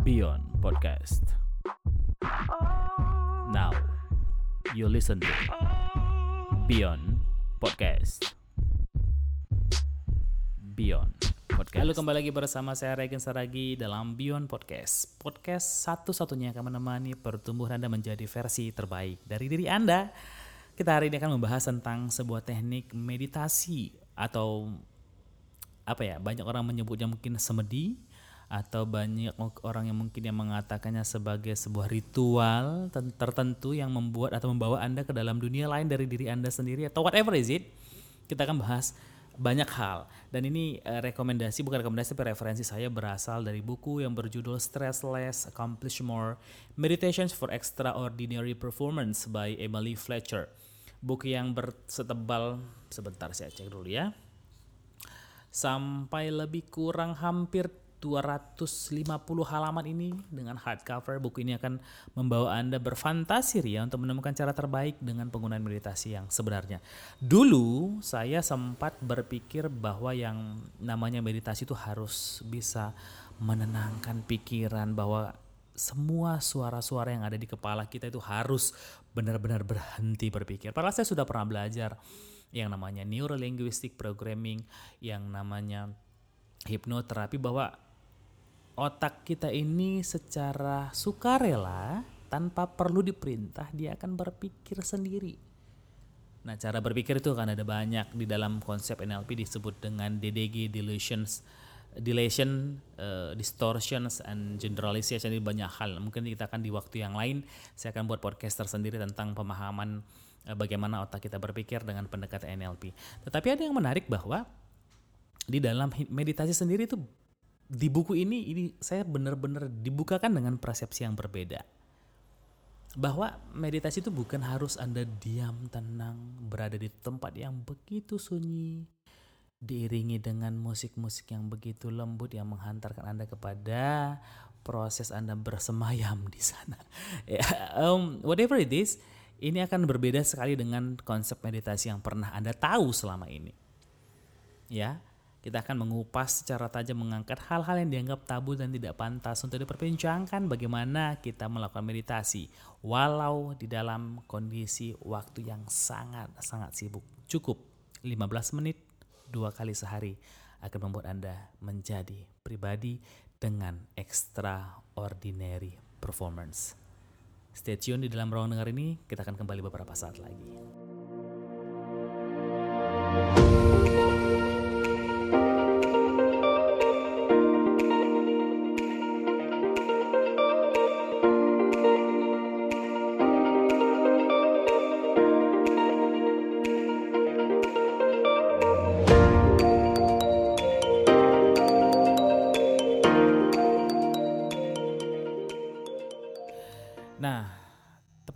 Beyond Podcast. Now, you listen to Beyond Podcast. Beyond Podcast. Halo kembali lagi bersama saya Regen Saragi dalam Beyond Podcast. Podcast satu-satunya yang akan menemani pertumbuhan Anda menjadi versi terbaik dari diri Anda. Kita hari ini akan membahas tentang sebuah teknik meditasi atau apa ya banyak orang menyebutnya mungkin semedi atau banyak orang yang mungkin yang mengatakannya sebagai sebuah ritual tertentu yang membuat atau membawa Anda ke dalam dunia lain dari diri Anda sendiri atau whatever is it. Kita akan bahas banyak hal dan ini uh, rekomendasi bukan rekomendasi tapi referensi saya berasal dari buku yang berjudul Stressless Accomplish More Meditations for Extraordinary Performance by Emily Fletcher buku yang bersetebal sebentar saya cek dulu ya sampai lebih kurang hampir 250 halaman ini dengan hardcover buku ini akan membawa Anda berfantasi ria untuk menemukan cara terbaik dengan penggunaan meditasi yang sebenarnya. Dulu saya sempat berpikir bahwa yang namanya meditasi itu harus bisa menenangkan pikiran bahwa semua suara-suara yang ada di kepala kita itu harus benar-benar berhenti berpikir. Padahal saya sudah pernah belajar yang namanya neurolinguistic programming, yang namanya hipnoterapi bahwa otak kita ini secara sukarela tanpa perlu diperintah dia akan berpikir sendiri. Nah, cara berpikir itu kan ada banyak di dalam konsep NLP disebut dengan DDG delusions dilation, uh, distortions and generalization ini banyak hal. Mungkin kita akan di waktu yang lain saya akan buat podcast tersendiri tentang pemahaman uh, bagaimana otak kita berpikir dengan pendekatan NLP. Tetapi ada yang menarik bahwa di dalam meditasi sendiri itu di buku ini ini saya benar-benar dibukakan dengan persepsi yang berbeda bahwa meditasi itu bukan harus anda diam tenang berada di tempat yang begitu sunyi diiringi dengan musik-musik yang begitu lembut yang menghantarkan anda kepada proses anda bersemayam di sana ya um, whatever it is ini akan berbeda sekali dengan konsep meditasi yang pernah anda tahu selama ini ya kita akan mengupas secara tajam mengangkat hal-hal yang dianggap tabu dan tidak pantas untuk diperbincangkan bagaimana kita melakukan meditasi walau di dalam kondisi waktu yang sangat-sangat sibuk. Cukup 15 menit dua kali sehari akan membuat Anda menjadi pribadi dengan extraordinary performance. Stay tune di dalam ruang dengar ini, kita akan kembali beberapa saat lagi.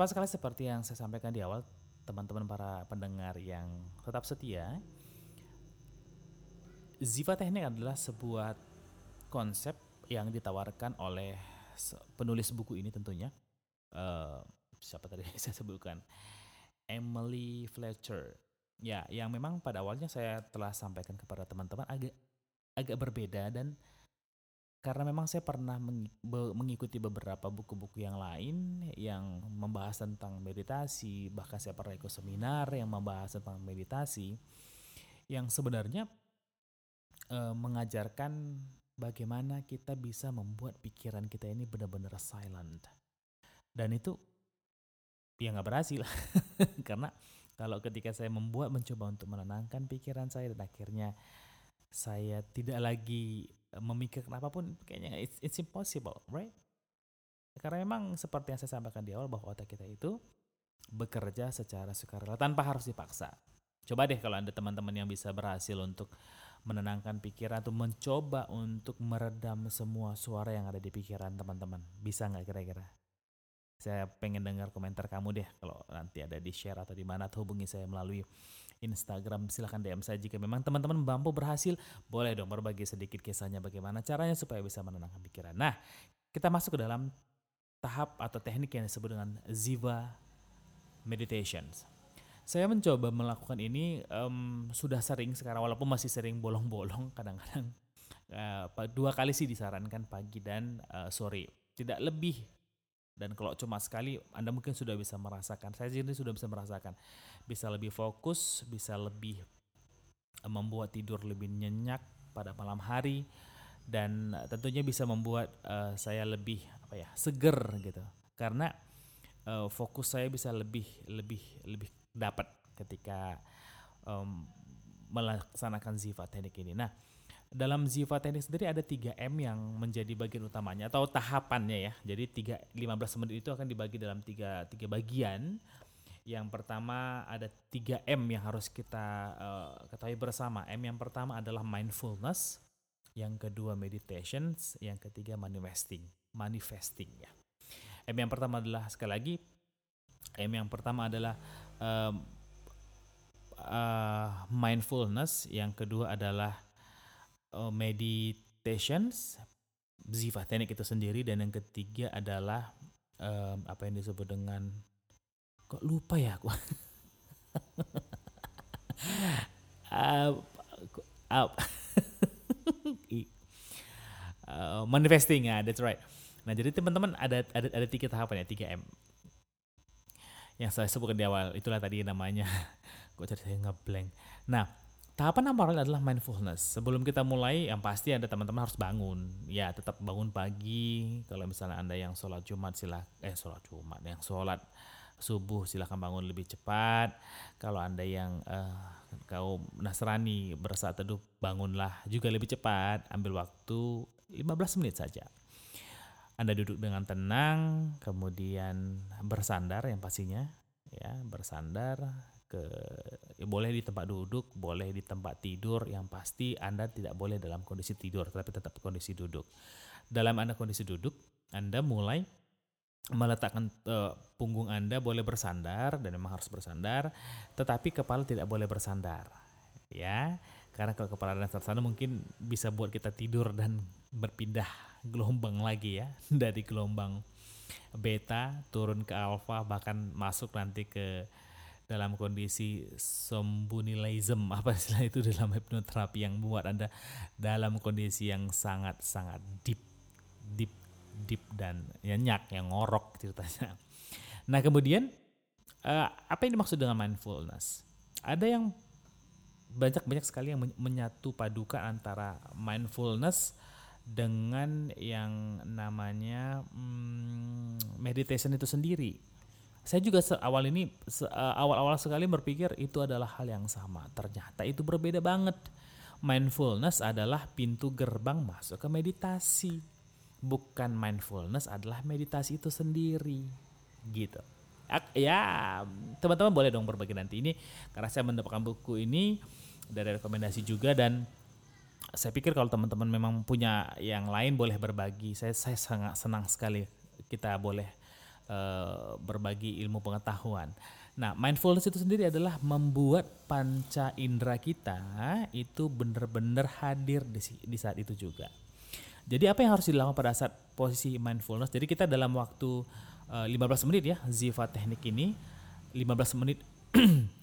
Tepat sekali seperti yang saya sampaikan di awal, teman-teman para pendengar yang tetap setia, Ziva Teknik adalah sebuah konsep yang ditawarkan oleh penulis buku ini tentunya. Uh, siapa tadi saya sebutkan? Emily Fletcher. Ya, yang memang pada awalnya saya telah sampaikan kepada teman-teman agak agak berbeda dan karena memang saya pernah mengikuti beberapa buku-buku yang lain yang membahas tentang meditasi, bahkan saya pernah ikut seminar yang membahas tentang meditasi, yang sebenarnya e, mengajarkan bagaimana kita bisa membuat pikiran kita ini benar-benar silent. Dan itu ya nggak berhasil, karena kalau ketika saya membuat mencoba untuk menenangkan pikiran saya dan akhirnya saya tidak lagi memikirkan apa pun kayaknya it's, it's impossible, right? Karena memang seperti yang saya sampaikan di awal bahwa otak kita itu bekerja secara sukarela tanpa harus dipaksa. Coba deh kalau Anda teman-teman yang bisa berhasil untuk menenangkan pikiran atau mencoba untuk meredam semua suara yang ada di pikiran teman-teman. Bisa nggak kira-kira? Saya pengen dengar komentar kamu deh kalau nanti ada di share atau di mana hubungi saya melalui Instagram silahkan DM saya jika memang teman-teman mampu berhasil boleh dong berbagi sedikit kisahnya bagaimana caranya supaya bisa menenangkan pikiran. Nah kita masuk ke dalam tahap atau teknik yang disebut dengan Ziva Meditations. Saya mencoba melakukan ini um, sudah sering sekarang walaupun masih sering bolong-bolong kadang-kadang uh, dua kali sih disarankan pagi dan uh, sore tidak lebih dan kalau cuma sekali Anda mungkin sudah bisa merasakan. Saya sendiri sudah bisa merasakan. Bisa lebih fokus bisa lebih uh, membuat tidur lebih nyenyak pada malam hari. Dan tentunya bisa membuat uh, saya lebih apa ya seger gitu. Karena uh, fokus saya bisa lebih lebih lebih dapat ketika um, melaksanakan ziva teknik ini. Nah, dalam ziva teknik sendiri ada 3 M yang menjadi bagian utamanya atau tahapannya ya. Jadi 3 15 menit itu akan dibagi dalam tiga tiga bagian. Yang pertama ada 3 M yang harus kita uh, ketahui bersama. M yang pertama adalah mindfulness, yang kedua meditation, yang ketiga manifesting. Manifesting ya. M yang pertama adalah sekali lagi M yang pertama adalah um, uh, mindfulness, yang kedua adalah uh, meditations, ziva teknik itu sendiri dan yang ketiga adalah um, apa yang disebut dengan kok lupa ya aku. uh, uh, manifesting ya, that's right. Nah jadi teman-teman ada ada ada tiga tahapan ya, tiga M yang saya sebutkan di awal itulah tadi namanya kok jadi saya ngeblank nah tahapan awal adalah mindfulness. Sebelum kita mulai yang pasti ada teman-teman harus bangun. Ya tetap bangun pagi. Kalau misalnya anda yang sholat jumat silah eh sholat jumat yang sholat subuh silahkan bangun lebih cepat. Kalau anda yang uh, kaum Nasrani bersaat teduh bangunlah juga lebih cepat. Ambil waktu 15 menit saja. Anda duduk dengan tenang, kemudian bersandar yang pastinya, ya bersandar ke ya boleh di tempat duduk, boleh di tempat tidur, yang pasti Anda tidak boleh dalam kondisi tidur, tapi tetap kondisi duduk. Dalam Anda kondisi duduk, Anda mulai meletakkan uh, punggung Anda boleh bersandar dan memang harus bersandar, tetapi kepala tidak boleh bersandar. Ya, karena kalau kepala Anda bersandar mungkin bisa buat kita tidur dan berpindah gelombang lagi ya dari gelombang beta turun ke alfa bahkan masuk nanti ke dalam kondisi sombunilism apa istilah itu dalam hipnoterapi yang membuat anda dalam kondisi yang sangat sangat deep deep deep dan nyenyak yang ngorok ceritanya. Nah kemudian uh, apa yang dimaksud dengan mindfulness? Ada yang banyak banyak sekali yang menyatu padukan antara mindfulness dengan yang namanya hmm, meditation itu sendiri. Saya juga awal ini eh, awal-awal sekali berpikir itu adalah hal yang sama. Ternyata itu berbeda banget. Mindfulness adalah pintu gerbang masuk ke meditasi. Bukan mindfulness adalah meditasi itu sendiri. Gitu. Ya, teman-teman boleh dong berbagi nanti ini karena saya mendapatkan buku ini dari rekomendasi juga dan saya pikir kalau teman-teman memang punya yang lain boleh berbagi. Saya saya sangat senang sekali kita boleh uh, berbagi ilmu pengetahuan. Nah, mindfulness itu sendiri adalah membuat panca indera kita itu benar-benar hadir di, di saat itu juga. Jadi apa yang harus dilakukan pada saat posisi mindfulness? Jadi kita dalam waktu uh, eh, 15 menit ya, Ziva teknik ini 15 menit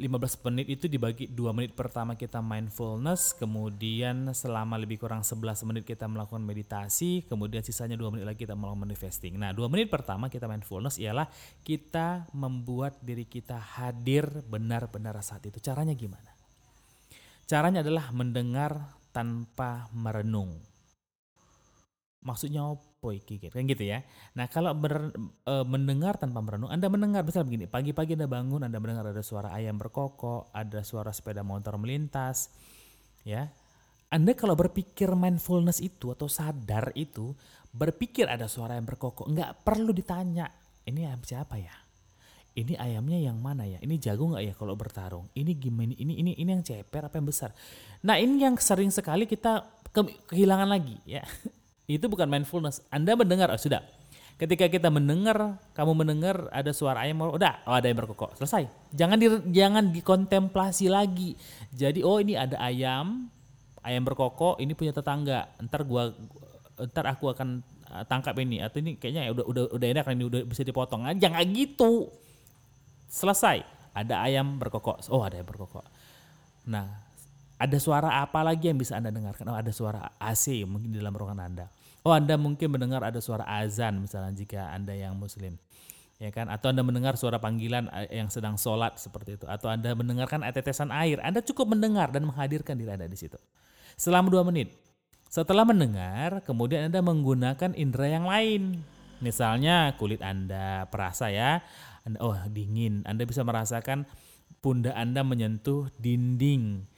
15 menit itu dibagi 2 menit pertama kita mindfulness, kemudian selama lebih kurang 11 menit kita melakukan meditasi, kemudian sisanya 2 menit lagi kita melakukan manifesting. Nah, 2 menit pertama kita mindfulness ialah kita membuat diri kita hadir benar-benar saat itu. Caranya gimana? Caranya adalah mendengar tanpa merenung. Maksudnya apa iki kan gitu ya. Nah, kalau ber, e, mendengar tanpa merenung, Anda mendengar misalnya begini, pagi-pagi Anda bangun, Anda mendengar ada suara ayam berkokok, ada suara sepeda motor melintas, ya. Anda kalau berpikir mindfulness itu atau sadar itu, berpikir ada suara yang berkokok, nggak perlu ditanya, ini ayam siapa ya? Ini ayamnya yang mana ya? Ini jago nggak ya kalau bertarung? Ini gimana? Ini ini ini yang ceper apa yang besar? Nah ini yang sering sekali kita ke, kehilangan lagi ya Itu bukan mindfulness. Anda mendengar, oh, sudah. Ketika kita mendengar, kamu mendengar ada suara ayam, udah, oh ada yang berkokok, selesai. Jangan di, jangan dikontemplasi lagi. Jadi oh ini ada ayam, ayam berkokok, ini punya tetangga. Ntar gua, ntar aku akan uh, tangkap ini atau ini kayaknya udah udah udah enak ini udah bisa dipotong. Nah, jangan gitu. Selesai. ada ayam berkokok. Oh, ada ayam berkokok. Nah, ada suara apa lagi yang bisa Anda dengarkan? Oh, ada suara AC mungkin di dalam ruangan Anda. Oh, Anda mungkin mendengar ada suara azan misalnya jika Anda yang muslim. Ya kan? Atau Anda mendengar suara panggilan eh, yang sedang sholat seperti itu. Atau Anda mendengarkan tetesan air. Anda cukup mendengar dan menghadirkan diri Anda di situ. Selama dua menit. Setelah mendengar, kemudian Anda menggunakan indera yang lain. Misalnya kulit Anda perasa ya, anda, oh dingin, Anda bisa merasakan pundak Anda menyentuh dinding,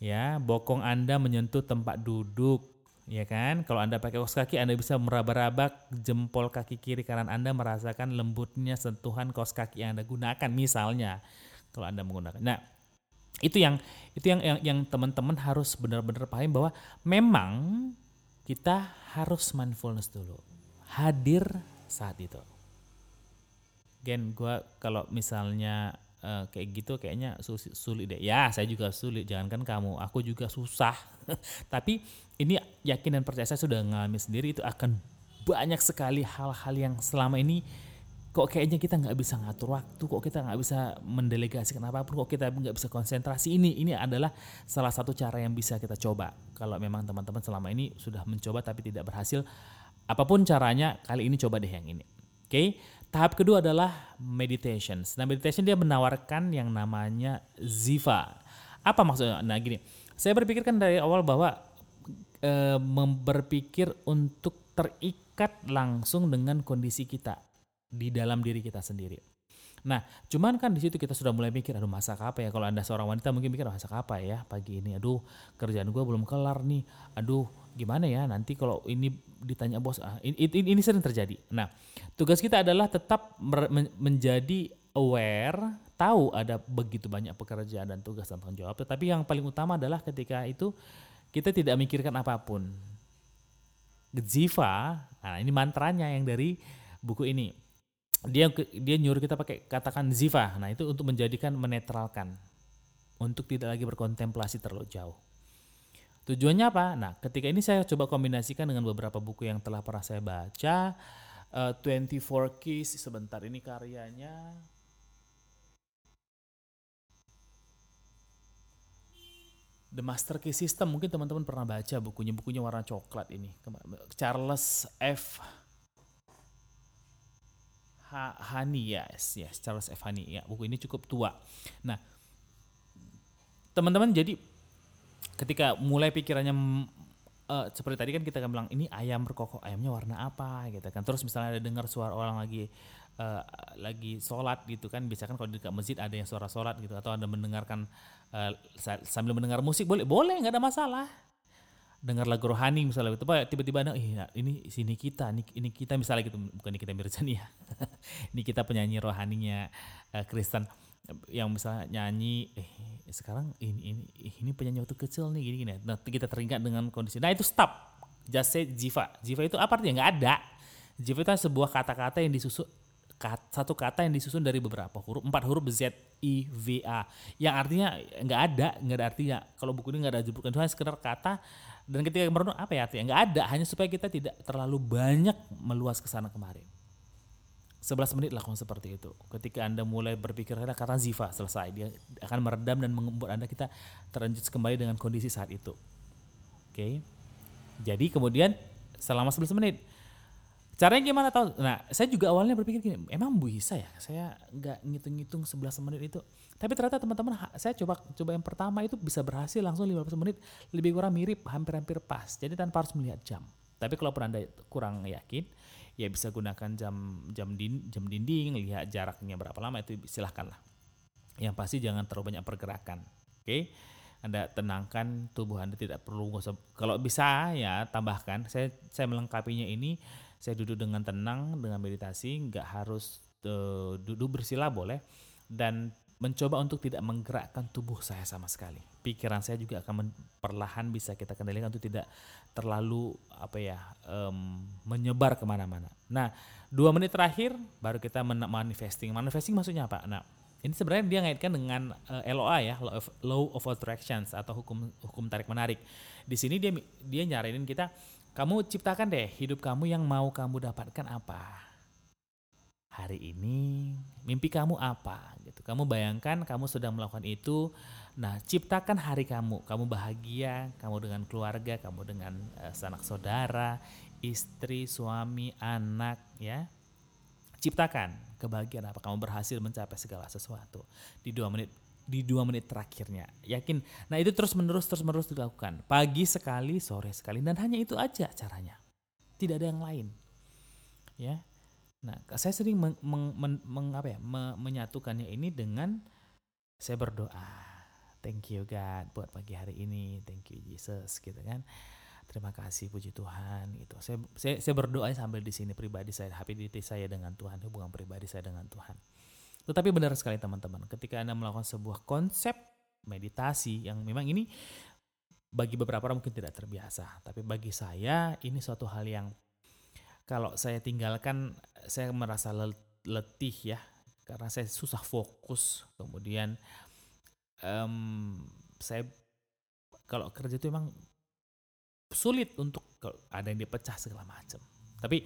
ya, bokong Anda menyentuh tempat duduk, ya kan? Kalau Anda pakai kaos kaki, Anda bisa meraba-raba jempol kaki kiri kanan Anda merasakan lembutnya sentuhan kaos kaki yang Anda gunakan, misalnya kalau Anda menggunakan. Nah, itu yang itu yang yang, yang teman-teman harus benar-benar paham bahwa memang kita harus mindfulness dulu hadir saat itu. Gen, gue kalau misalnya uh, kayak gitu kayaknya sulit, deh. Ya, saya juga sulit. Jangankan kamu, aku juga susah. Tapi ini yakin dan percaya saya sudah ngalami sendiri itu akan banyak sekali hal-hal yang selama ini kok kayaknya kita nggak bisa ngatur waktu, kok kita nggak bisa mendelegasikan apa pun, kok kita nggak bisa konsentrasi. Ini ini adalah salah satu cara yang bisa kita coba. Kalau memang teman-teman selama ini sudah mencoba tapi tidak berhasil, Apa pun caranya, kali ini coba deh yang ini. Oke, okay? Tahap kedua adalah meditation. Nah, meditation dia menawarkan yang namanya ziva. Apa maksudnya? Nah, gini, saya berpikirkan dari awal bahwa e, berpikir untuk terikat langsung dengan kondisi kita di dalam diri kita sendiri. Nah, cuman kan di situ kita sudah mulai mikir, aduh masak apa ya? Kalau anda seorang wanita mungkin mikir masak apa ya pagi ini? Aduh kerjaan gue belum kelar nih. Aduh gimana ya nanti kalau ini ditanya bos ah ini, ini, ini sering terjadi. Nah, tugas kita adalah tetap menjadi aware, tahu ada begitu banyak pekerjaan dan tugas dan tanggung jawab. Tapi yang paling utama adalah ketika itu kita tidak mikirkan apa pun. Geziva, nah ini mantranya yang dari buku ini dia dia nyuruh kita pakai katakan ziva. Nah, itu untuk menjadikan menetralkan. Untuk tidak lagi berkontemplasi terlalu jauh. Tujuannya apa? Nah, ketika ini saya coba kombinasikan dengan beberapa buku yang telah pernah saya baca. Uh, eh, 24 Keys sebentar ini karyanya The Master Key System mungkin teman-teman pernah baca bukunya bukunya warna coklat ini Charles F ha Hani yes, yes Charles F. Hani. Ya buku ini cukup tua. Nah teman-teman jadi ketika mulai pikirannya uh, seperti tadi kan kita kan bilang ini ayam berkokok ayamnya warna apa? gitu kan. Terus misalnya ada dengar suara orang lagi uh, lagi sholat gitu kan bisa kan kalau di dekat masjid ada yang suara sholat gitu atau anda mendengarkan uh, sambil mendengar musik boleh boleh nggak ada masalah dengar lagu rohani misalnya tiba-tiba ada ini sini kita ini, ini kita misalnya gitu bukan ini kita Mirzani ya. Ini kita penyanyi rohaninya uh, Kristen yang misalnya nyanyi eh sekarang ini ini ini penyanyi waktu kecil nih gini gini. Nah kita teringat dengan kondisi. Nah itu stop. Just say jiva. Jiva itu apa artinya? Nggak ada. Jiva itu sebuah kata-kata yang disusun kat, satu kata yang disusun dari beberapa huruf empat huruf Z I V A. Yang artinya nggak ada nggak ada artinya. Kalau buku ini nggak ada jeblukan hanya sekedar kata. Dan ketika merenung apa ya artinya? Nggak ada hanya supaya kita tidak terlalu banyak meluas ke sana kemari. 11 menit lakukan seperti itu. Ketika anda mulai berpikir kata ziva selesai. Dia akan meredam dan membuat anda kita teranjut kembali dengan kondisi saat itu. Oke? Okay? jadi kemudian selama 11 menit caranya gimana tahu nah saya juga awalnya berpikir gini emang bisa ya saya nggak ngitung-ngitung 11 menit itu tapi ternyata teman-teman saya coba coba yang pertama itu bisa berhasil langsung 15 menit lebih kurang mirip hampir-hampir pas. Jadi tanpa harus melihat jam. Tapi kalau Anda kurang yakin, ya bisa gunakan jam jam din, jam dinding, lihat jaraknya berapa lama itu silahkanlah. Yang pasti jangan terlalu banyak pergerakan. Oke. Okay? Anda tenangkan tubuh Anda tidak perlu kalau bisa ya tambahkan saya saya melengkapinya ini saya duduk dengan tenang dengan meditasi nggak harus uh, duduk bersila boleh dan mencoba untuk tidak menggerakkan tubuh saya sama sekali. Pikiran saya juga akan perlahan bisa kita kendalikan untuk tidak terlalu apa ya um, menyebar ke mana-mana. Nah dua menit terakhir baru kita manifesting. Manifesting maksudnya apa? Nah ini sebenarnya dia ngaitkan dengan uh, eh, LOA ya, law of, law of attractions atau hukum hukum tarik menarik. Di sini dia dia nyaranin kita, kamu ciptakan deh hidup kamu yang mau kamu dapatkan apa hari ini mimpi kamu apa gitu. Kamu bayangkan kamu sedang melakukan itu. Nah, ciptakan hari kamu. Kamu bahagia, kamu dengan keluarga, kamu dengan uh, sanak saudara, istri, suami, anak ya. Ciptakan kebahagiaan apa kamu berhasil mencapai segala sesuatu di dua menit di dua menit terakhirnya. Yakin. Nah itu terus menerus terus menerus dilakukan. Pagi sekali, sore sekali dan hanya itu aja caranya. Tidak ada yang lain. Ya. Nah saya sering meng, meng, meng, meng apa ya, me, menyatukannya ini dengan saya berdoa. Thank you God buat pagi hari ini. Thank you Jesus gitu kan. Terima kasih puji Tuhan gitu. Saya saya, saya berdoa sambil di sini pribadi saya happy saya dengan Tuhan, hubungan pribadi saya dengan Tuhan tetapi benar sekali teman-teman, ketika Anda melakukan sebuah konsep meditasi yang memang ini bagi beberapa orang mungkin tidak terbiasa, tapi bagi saya ini suatu hal yang kalau saya tinggalkan saya merasa letih ya, karena saya susah fokus. Kemudian um, saya kalau kerja itu memang sulit untuk ada yang dipecah segala macam. Tapi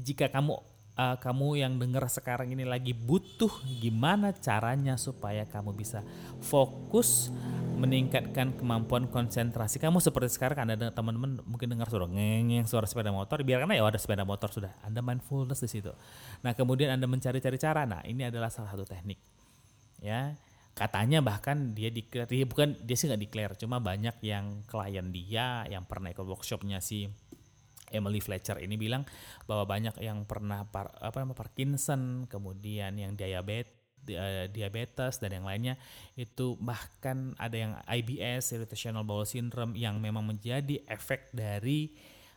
jika kamu uh, kamu yang dengar sekarang ini lagi butuh gimana caranya supaya kamu bisa fokus meningkatkan kemampuan konsentrasi kamu seperti sekarang. Anda teman-teman mungkin dengar suara ngeng suara sepeda motor. Biarkan ya ada sepeda motor sudah. Anda mindfulness di situ. Nah kemudian anda mencari-cari cara. Nah ini adalah salah satu teknik. Ya katanya bahkan dia declare bukan dia sih nggak declare cuma banyak yang klien dia yang pernah ikut workshopnya si Emily Fletcher ini bilang bahwa banyak yang pernah par, apa namanya Parkinson, kemudian yang diabetes eh, diabetes dan yang lainnya itu bahkan ada yang IBS irritational bowel syndrome yang memang menjadi efek dari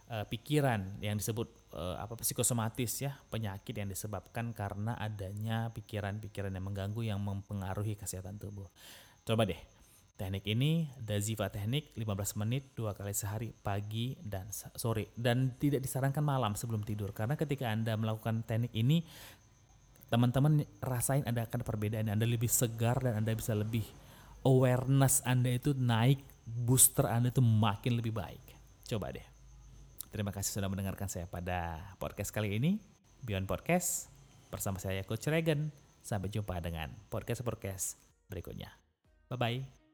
uh, pikiran yang disebut uh, apa psikosomatis ya penyakit yang disebabkan karena adanya pikiran-pikiran yang mengganggu yang mempengaruhi kesehatan tubuh. Coba deh Teknik ini Daziva teknik 15 menit dua kali sehari pagi dan sore dan tidak disarankan malam sebelum tidur karena ketika Anda melakukan teknik ini teman-teman rasain ada akan perbedaan Anda lebih segar dan Anda bisa lebih awareness Anda itu naik booster Anda itu makin lebih baik. Coba deh. Terima kasih sudah mendengarkan saya pada podcast kali ini Beyond Podcast bersama saya Coach Regan. Sampai jumpa dengan podcast-podcast berikutnya. Bye-bye.